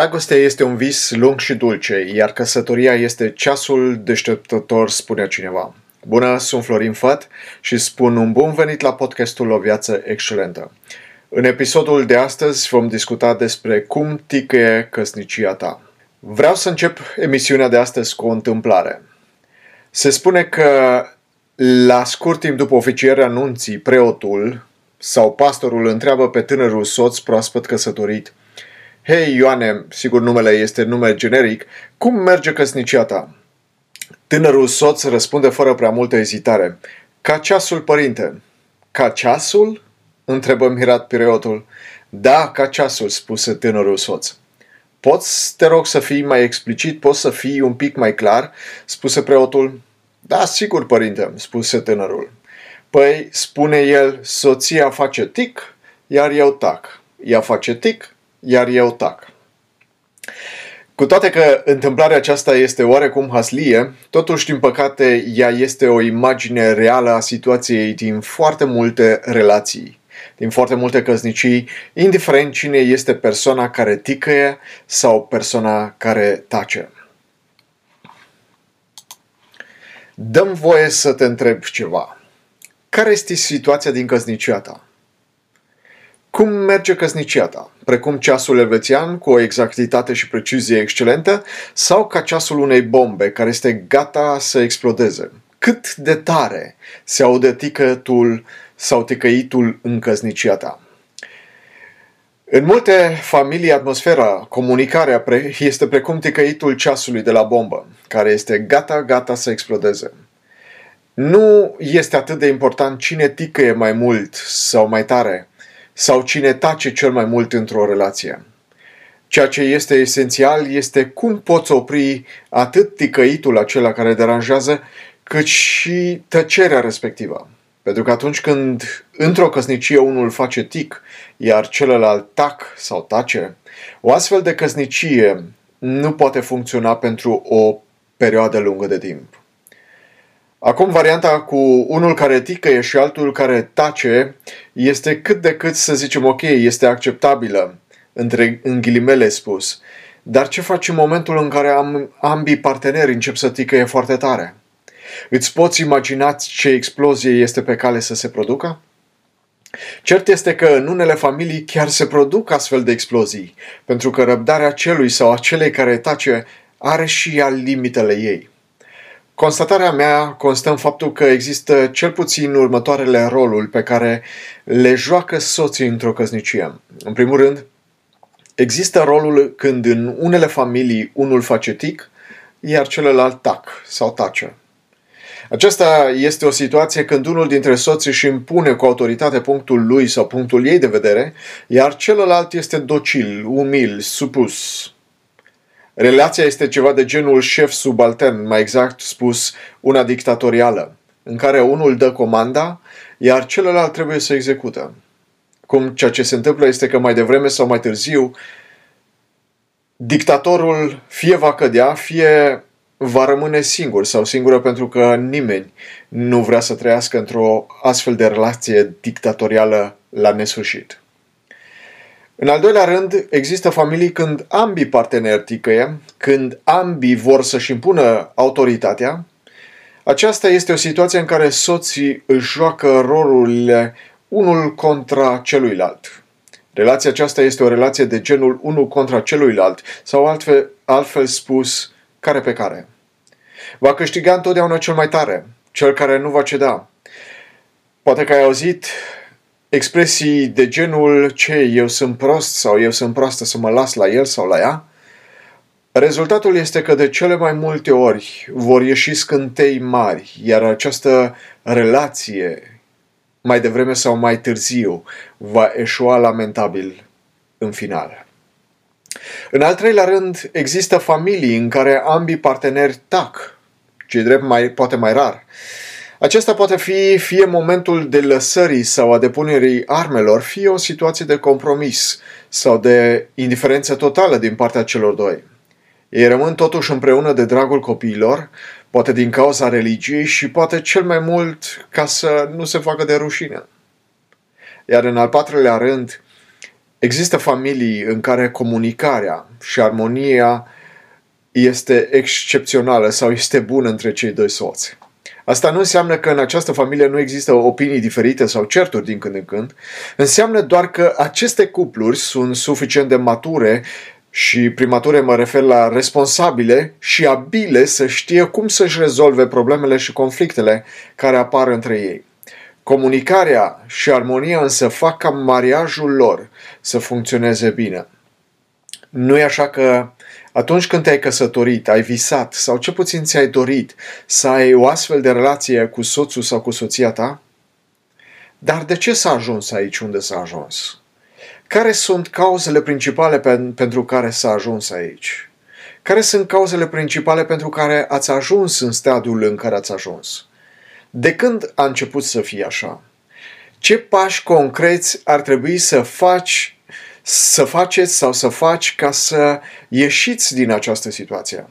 Dragostea este un vis lung și dulce, iar căsătoria este ceasul deșteptător, spunea cineva. Bună, sunt Florin Făt și spun un bun venit la podcastul O Viață Excelentă. În episodul de astăzi vom discuta despre cum ticăie căsnicia ta. Vreau să încep emisiunea de astăzi cu o întâmplare. Se spune că la scurt timp după oficierea anunții, preotul sau pastorul întreabă pe tânărul soț proaspăt căsătorit Hei, Ioane, sigur numele este nume generic, cum merge căsnicia ta? Tânărul soț răspunde fără prea multă ezitare. Ca ceasul, părinte. Ca ceasul? întrebă mirat preotul. Da, ca ceasul, spuse tânărul soț. Poți, te rog, să fii mai explicit, poți să fii un pic mai clar? spuse preotul. Da, sigur, părinte, spuse tânărul. Păi, spune el, soția face tic, iar eu tac. Ea face tic, iar eu tac. Cu toate că întâmplarea aceasta este oarecum haslie, totuși, din păcate, ea este o imagine reală a situației din foarte multe relații, din foarte multe căsnicii, indiferent cine este persoana care ticăie sau persoana care tace. Dăm voie să te întreb ceva. Care este situația din căsnicia ta? Cum merge căsnicia ta? Precum ceasul elvețian cu o exactitate și precizie excelentă sau ca ceasul unei bombe care este gata să explodeze? Cât de tare se aude ticătul sau ticăitul în căsnicia ta? În multe familii, atmosfera, comunicarea este precum ticăitul ceasului de la bombă, care este gata, gata să explodeze. Nu este atât de important cine ticăie mai mult sau mai tare, sau cine tace cel mai mult într-o relație. Ceea ce este esențial este cum poți opri atât ticăitul acela care deranjează, cât și tăcerea respectivă. Pentru că atunci când într-o căsnicie unul face tic, iar celălalt tac sau tace, o astfel de căsnicie nu poate funcționa pentru o perioadă lungă de timp. Acum varianta cu unul care ticăie și altul care tace este cât de cât să zicem ok, este acceptabilă, între, în ghilimele spus. Dar ce faci în momentul în care am, ambii parteneri încep să ticăie foarte tare? Îți poți imagina ce explozie este pe cale să se producă? Cert este că în unele familii chiar se produc astfel de explozii, pentru că răbdarea celui sau acelei care tace are și ea limitele ei. Constatarea mea constă în faptul că există cel puțin următoarele roluri pe care le joacă soții într-o căsnicie. În primul rând, există rolul când în unele familii unul face tic, iar celălalt tac sau tace. Aceasta este o situație când unul dintre soți își impune cu autoritate punctul lui sau punctul ei de vedere, iar celălalt este docil, umil, supus. Relația este ceva de genul șef-subaltern, mai exact spus, una dictatorială, în care unul dă comanda, iar celălalt trebuie să execută. Cum ceea ce se întâmplă este că mai devreme sau mai târziu, dictatorul fie va cădea, fie va rămâne singur sau singură pentru că nimeni nu vrea să trăiască într-o astfel de relație dictatorială la nesfârșit. În al doilea rând, există familii când ambii parteneri ticăie, când ambii vor să-și impună autoritatea. Aceasta este o situație în care soții își joacă rolurile unul contra celuilalt. Relația aceasta este o relație de genul unul contra celuilalt, sau altfel, altfel spus, care pe care. Va câștiga întotdeauna cel mai tare, cel care nu va ceda. Poate că ai auzit expresii de genul ce eu sunt prost sau eu sunt proastă să mă las la el sau la ea, rezultatul este că de cele mai multe ori vor ieși scântei mari, iar această relație, mai devreme sau mai târziu, va eșua lamentabil în final. În al treilea rând, există familii în care ambii parteneri tac, ce drept mai, poate mai rar. Acesta poate fi fie momentul de lăsării sau a depunerii armelor, fie o situație de compromis sau de indiferență totală din partea celor doi. Ei rămân totuși împreună de dragul copiilor, poate din cauza religiei și poate cel mai mult ca să nu se facă de rușine. Iar în al patrulea rând, Există familii în care comunicarea și armonia este excepțională sau este bună între cei doi soți. Asta nu înseamnă că în această familie nu există opinii diferite sau certuri din când în când. Înseamnă doar că aceste cupluri sunt suficient de mature și prin mature mă refer la responsabile și abile să știe cum să-și rezolve problemele și conflictele care apar între ei. Comunicarea și armonia însă fac ca mariajul lor să funcționeze bine. Nu e așa că atunci când te-ai căsătorit, ai visat sau ce puțin ți-ai dorit să ai o astfel de relație cu soțul sau cu soția ta? Dar de ce s-a ajuns aici unde s-a ajuns? Care sunt cauzele principale pentru care s-a ajuns aici? Care sunt cauzele principale pentru care ați ajuns în stadiul în care ați ajuns? De când a început să fie așa? Ce pași concreți ar trebui să faci să faceți sau să faci ca să ieșiți din această situație.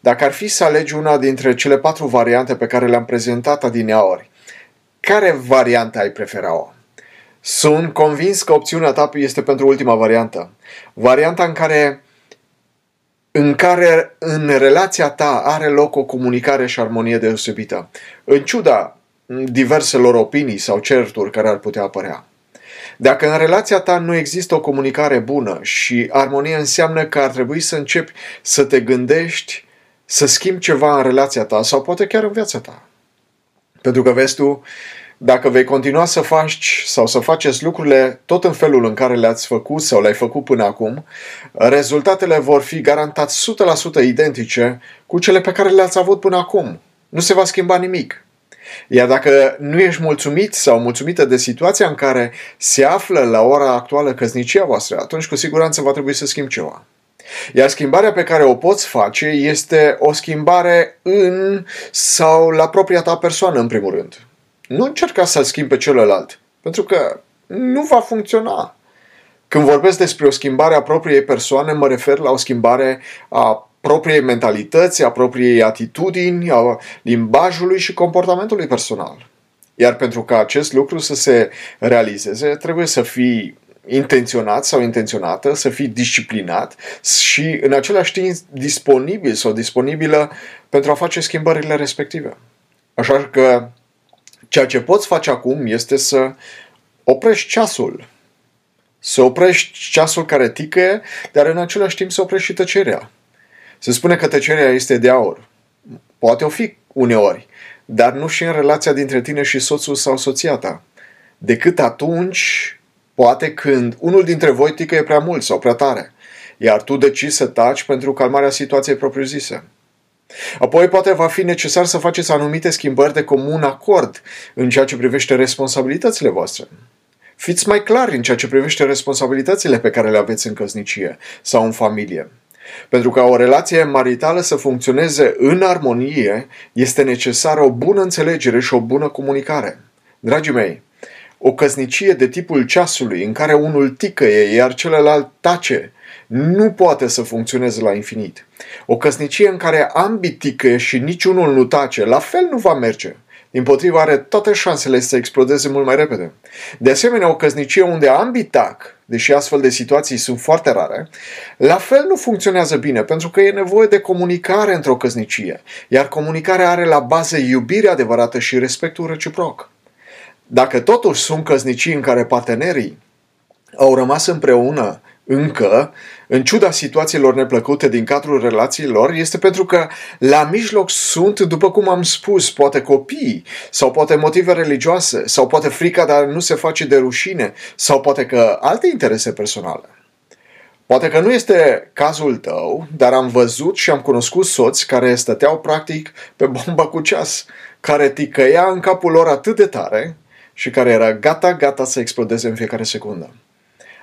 Dacă ar fi să alegi una dintre cele patru variante pe care le-am prezentat adineaori, care variantă ai prefera-o? Sunt convins că opțiunea ta este pentru ultima variantă. Varianta în care în care în relația ta are loc o comunicare și armonie deosebită, în ciuda diverselor opinii sau certuri care ar putea apărea. Dacă în relația ta nu există o comunicare bună și armonie înseamnă că ar trebui să începi să te gândești să schimbi ceva în relația ta sau poate chiar în viața ta. Pentru că vezi tu, dacă vei continua să faci sau să faceți lucrurile tot în felul în care le-ați făcut sau le-ai făcut până acum, rezultatele vor fi garantat 100% identice cu cele pe care le-ați avut până acum. Nu se va schimba nimic. Iar dacă nu ești mulțumit sau mulțumită de situația în care se află la ora actuală căsnicia voastră, atunci cu siguranță va trebui să schimbi ceva. Iar schimbarea pe care o poți face este o schimbare în sau la propria ta persoană, în primul rând. Nu încerca să-l schimbi pe celălalt, pentru că nu va funcționa. Când vorbesc despre o schimbare a propriei persoane, mă refer la o schimbare a propriei mentalități, a propriei atitudini, a limbajului și comportamentului personal. Iar pentru ca acest lucru să se realizeze, trebuie să fii intenționat sau intenționată, să fii disciplinat și în același timp disponibil sau disponibilă pentru a face schimbările respective. Așa că ceea ce poți face acum este să oprești ceasul. Să oprești ceasul care ticăie, dar în același timp să oprești și tăcerea. Se spune că tăcerea este de aur. Poate o fi uneori, dar nu și în relația dintre tine și soțul sau soția ta. Decât atunci, poate când unul dintre voi tică e prea mult sau prea tare, iar tu decizi să taci pentru calmarea situației propriu-zise. Apoi poate va fi necesar să faceți anumite schimbări de comun acord în ceea ce privește responsabilitățile voastre. Fiți mai clari în ceea ce privește responsabilitățile pe care le aveți în căsnicie sau în familie. Pentru ca o relație maritală să funcționeze în armonie, este necesară o bună înțelegere și o bună comunicare. Dragii mei, o căsnicie de tipul ceasului, în care unul ticăie, iar celălalt tace, nu poate să funcționeze la infinit. O căsnicie în care ambii ticăie și niciunul nu tace, la fel nu va merge. Din potriva are toate șansele să explodeze mult mai repede. De asemenea, o căsnicie unde ambii tac, deși astfel de situații sunt foarte rare, la fel nu funcționează bine, pentru că e nevoie de comunicare într-o căsnicie, iar comunicarea are la bază iubirea adevărată și respectul reciproc. Dacă totuși sunt căsnicii în care partenerii au rămas împreună încă, în ciuda situațiilor neplăcute din cadrul relațiilor, este pentru că la mijloc sunt, după cum am spus, poate copii, sau poate motive religioase, sau poate frica de a nu se face de rușine, sau poate că alte interese personale. Poate că nu este cazul tău, dar am văzut și am cunoscut soți care stăteau practic pe bomba cu ceas, care ticăia în capul lor atât de tare și care era gata, gata să explodeze în fiecare secundă.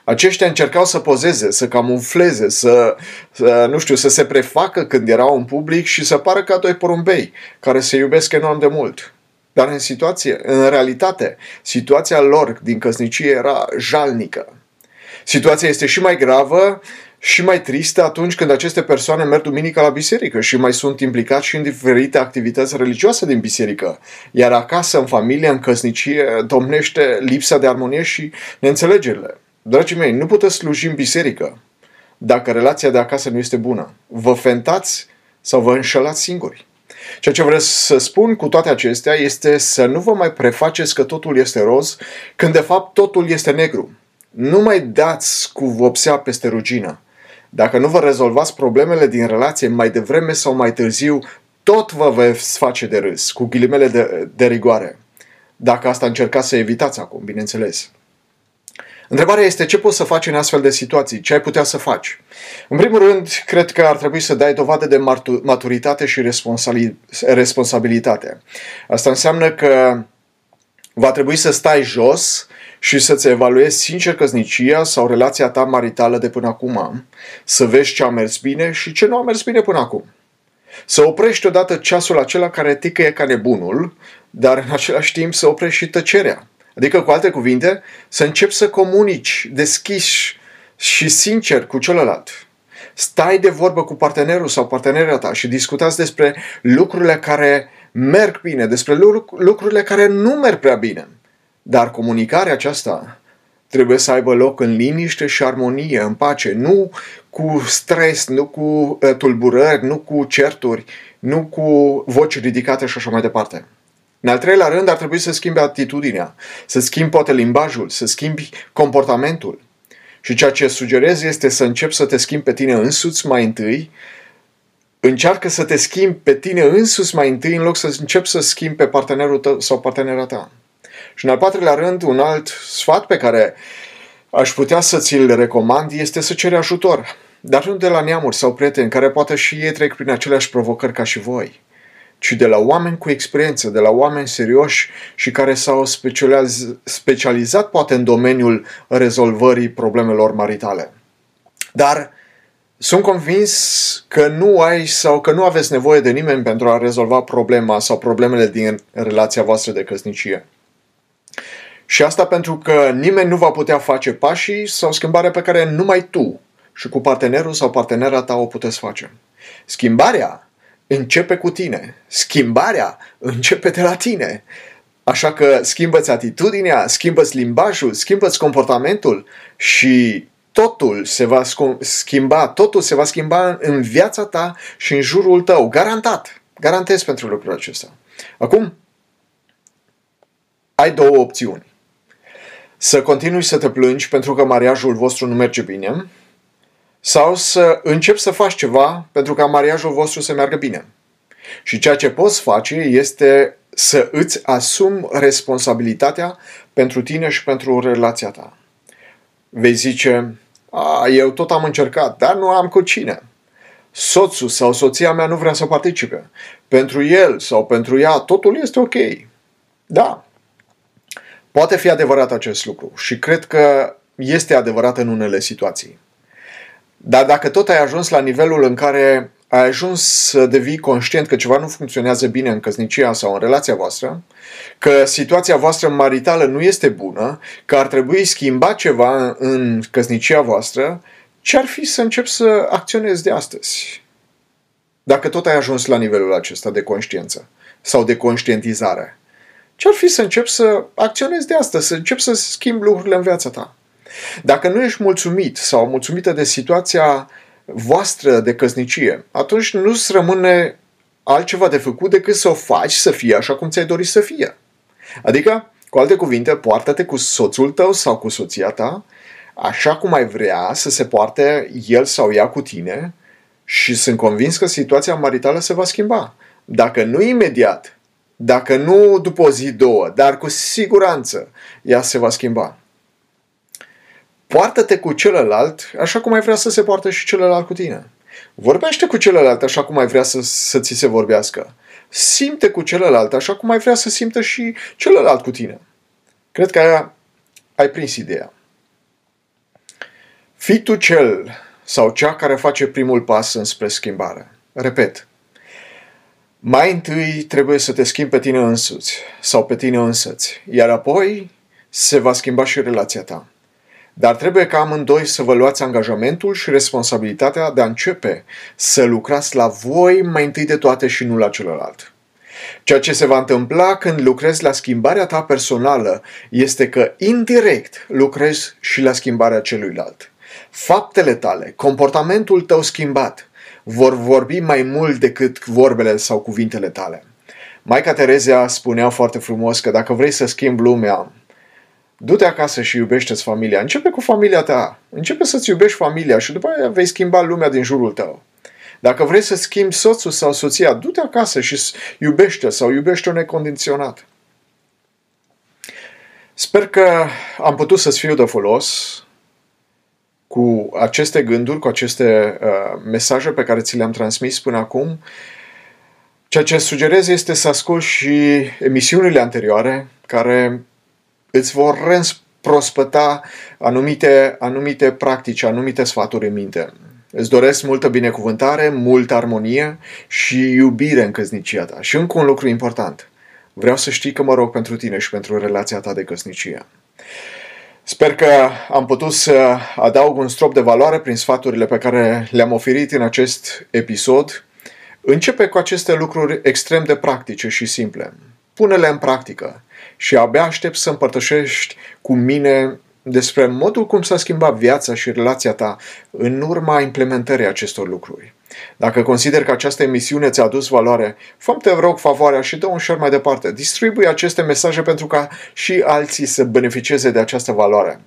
Aceștia încercau să pozeze, să camufleze, să, să, nu știu, să se prefacă când erau în public și să pară ca doi porumbei care se iubesc enorm de mult. Dar în situație, în realitate, situația lor din căsnicie era jalnică. Situația este și mai gravă și mai tristă atunci când aceste persoane merg duminica la biserică și mai sunt implicați și în diferite activități religioase din biserică. Iar acasă, în familie, în căsnicie, domnește lipsa de armonie și neînțelegerile. Dragii mei, nu puteți sluji în biserică dacă relația de acasă nu este bună. Vă fentați sau vă înșelați singuri. Ceea ce vreți să spun cu toate acestea este să nu vă mai prefaceți că totul este roz, când de fapt totul este negru. Nu mai dați cu vopsea peste rugină. Dacă nu vă rezolvați problemele din relație mai devreme sau mai târziu, tot vă veți face de râs, cu ghilimele de, de rigoare. Dacă asta încercați să evitați acum, bineînțeles. Întrebarea este ce poți să faci în astfel de situații, ce ai putea să faci. În primul rând, cred că ar trebui să dai dovadă de maturitate și responsabilitate. Asta înseamnă că va trebui să stai jos și să-ți evaluezi sincer căsnicia sau relația ta maritală de până acum, să vezi ce a mers bine și ce nu a mers bine până acum. Să oprești odată ceasul acela care ticăie ca nebunul, dar în același timp să oprești și tăcerea. Adică, cu alte cuvinte, să începi să comunici deschis și sincer cu celălalt. Stai de vorbă cu partenerul sau partenera ta și discutați despre lucrurile care merg bine, despre lucrurile care nu merg prea bine. Dar comunicarea aceasta trebuie să aibă loc în liniște și armonie, în pace, nu cu stres, nu cu uh, tulburări, nu cu certuri, nu cu voci ridicate și așa mai departe. În al treilea rând, ar trebui să schimbi atitudinea, să schimbi poate limbajul, să schimbi comportamentul. Și ceea ce sugerez este să începi să te schimbi pe tine însuți mai întâi, încearcă să te schimbi pe tine însuți mai întâi în loc să începi să schimbi pe partenerul tău sau partenera ta. Și în al patrulea rând, un alt sfat pe care aș putea să ți-l recomand este să ceri ajutor. Dar nu de la neamuri sau prieteni care poate și ei trec prin aceleași provocări ca și voi ci de la oameni cu experiență, de la oameni serioși și care s-au specializ- specializat poate în domeniul rezolvării problemelor maritale. Dar sunt convins că nu ai sau că nu aveți nevoie de nimeni pentru a rezolva problema sau problemele din relația voastră de căsnicie. Și asta pentru că nimeni nu va putea face pașii sau schimbarea pe care numai tu și cu partenerul sau partenera ta o puteți face. Schimbarea începe cu tine. Schimbarea începe de la tine. Așa că schimbă-ți atitudinea, schimbă-ți limbajul, schimbă-ți comportamentul și totul se va schimba, totul se va schimba în viața ta și în jurul tău. Garantat. Garantez pentru lucrul acesta. Acum, ai două opțiuni. Să continui să te plângi pentru că mariajul vostru nu merge bine sau să începi să faci ceva pentru ca mariajul vostru să meargă bine. Și ceea ce poți face este să îți asumi responsabilitatea pentru tine și pentru relația ta. Vei zice, a, eu tot am încercat, dar nu am cu cine. Soțul sau soția mea nu vrea să participe. Pentru el sau pentru ea totul este ok. Da, poate fi adevărat acest lucru și cred că este adevărat în unele situații. Dar dacă tot ai ajuns la nivelul în care ai ajuns să devii conștient că ceva nu funcționează bine în căsnicia sau în relația voastră, că situația voastră maritală nu este bună, că ar trebui schimbat ceva în căsnicia voastră, ce ar fi să încep să acționezi de astăzi? Dacă tot ai ajuns la nivelul acesta de conștiință sau de conștientizare, ce ar fi să încep să acționezi de astăzi, să încep să schimbi lucrurile în viața ta? Dacă nu ești mulțumit sau mulțumită de situația voastră de căsnicie, atunci nu-ți rămâne altceva de făcut decât să o faci să fie așa cum ți-ai dorit să fie. Adică, cu alte cuvinte, poartă-te cu soțul tău sau cu soția ta așa cum ai vrea să se poarte el sau ea cu tine și sunt convins că situația maritală se va schimba. Dacă nu imediat, dacă nu după o zi, două, dar cu siguranță ea se va schimba. Poartă-te cu celălalt așa cum ai vrea să se poartă și celălalt cu tine. Vorbește cu celălalt așa cum ai vrea să, să ți se vorbească. Simte cu celălalt așa cum ai vrea să simtă și celălalt cu tine. Cred că ai, ai prins ideea. Fii tu cel sau cea care face primul pas înspre schimbare. Repet, mai întâi trebuie să te schimbi pe tine însuți sau pe tine însăți, iar apoi se va schimba și relația ta. Dar trebuie ca amândoi să vă luați angajamentul și responsabilitatea de a începe să lucrați la voi mai întâi de toate și nu la celălalt. Ceea ce se va întâmpla când lucrezi la schimbarea ta personală este că indirect lucrezi și la schimbarea celuilalt. Faptele tale, comportamentul tău schimbat, vor vorbi mai mult decât vorbele sau cuvintele tale. Maica Terezia spunea foarte frumos că dacă vrei să schimbi lumea, du-te acasă și iubește-ți familia. Începe cu familia ta. Începe să-ți iubești familia și după aia vei schimba lumea din jurul tău. Dacă vrei să schimbi soțul sau soția, du-te acasă și iubește sau iubește-o necondiționat. Sper că am putut să-ți fiu de folos cu aceste gânduri, cu aceste uh, mesaje pe care ți le-am transmis până acum. Ceea ce sugerez este să asculti și emisiunile anterioare care îți vor reînprospăta anumite, anumite practici, anumite sfaturi în minte. Îți doresc multă binecuvântare, multă armonie și iubire în căsnicia ta. Și încă un lucru important. Vreau să știi că mă rog pentru tine și pentru relația ta de căsnicie. Sper că am putut să adaug un strop de valoare prin sfaturile pe care le-am oferit în acest episod. Începe cu aceste lucruri extrem de practice și simple. Pune-le în practică și abia aștept să împărtășești cu mine despre modul cum s-a schimbat viața și relația ta în urma implementării acestor lucruri. Dacă consider că această emisiune ți-a adus valoare, fă te rog favoarea și dă un share mai departe. Distribui aceste mesaje pentru ca și alții să beneficieze de această valoare.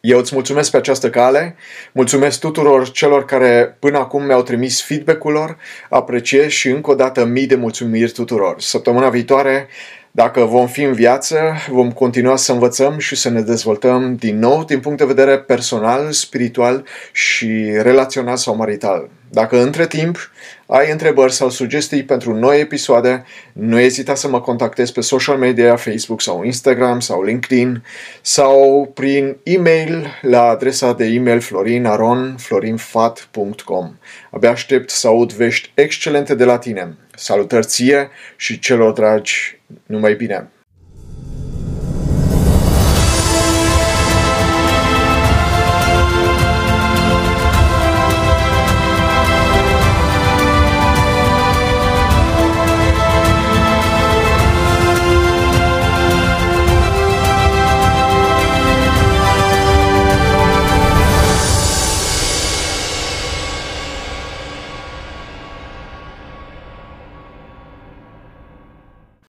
Eu îți mulțumesc pe această cale, mulțumesc tuturor celor care până acum mi-au trimis feedback-ul lor, apreciez și încă o dată mii de mulțumiri tuturor. Săptămâna viitoare dacă vom fi în viață, vom continua să învățăm și să ne dezvoltăm din nou din punct de vedere personal, spiritual și relațional sau marital. Dacă între timp ai întrebări sau sugestii pentru noi episoade, nu ezita să mă contactezi pe social media, Facebook sau Instagram sau LinkedIn sau prin e-mail la adresa de e-mail florinaron.florinfat.com Abia aștept să aud vești excelente de la tine. Salutări ție și celor dragi, numai bine!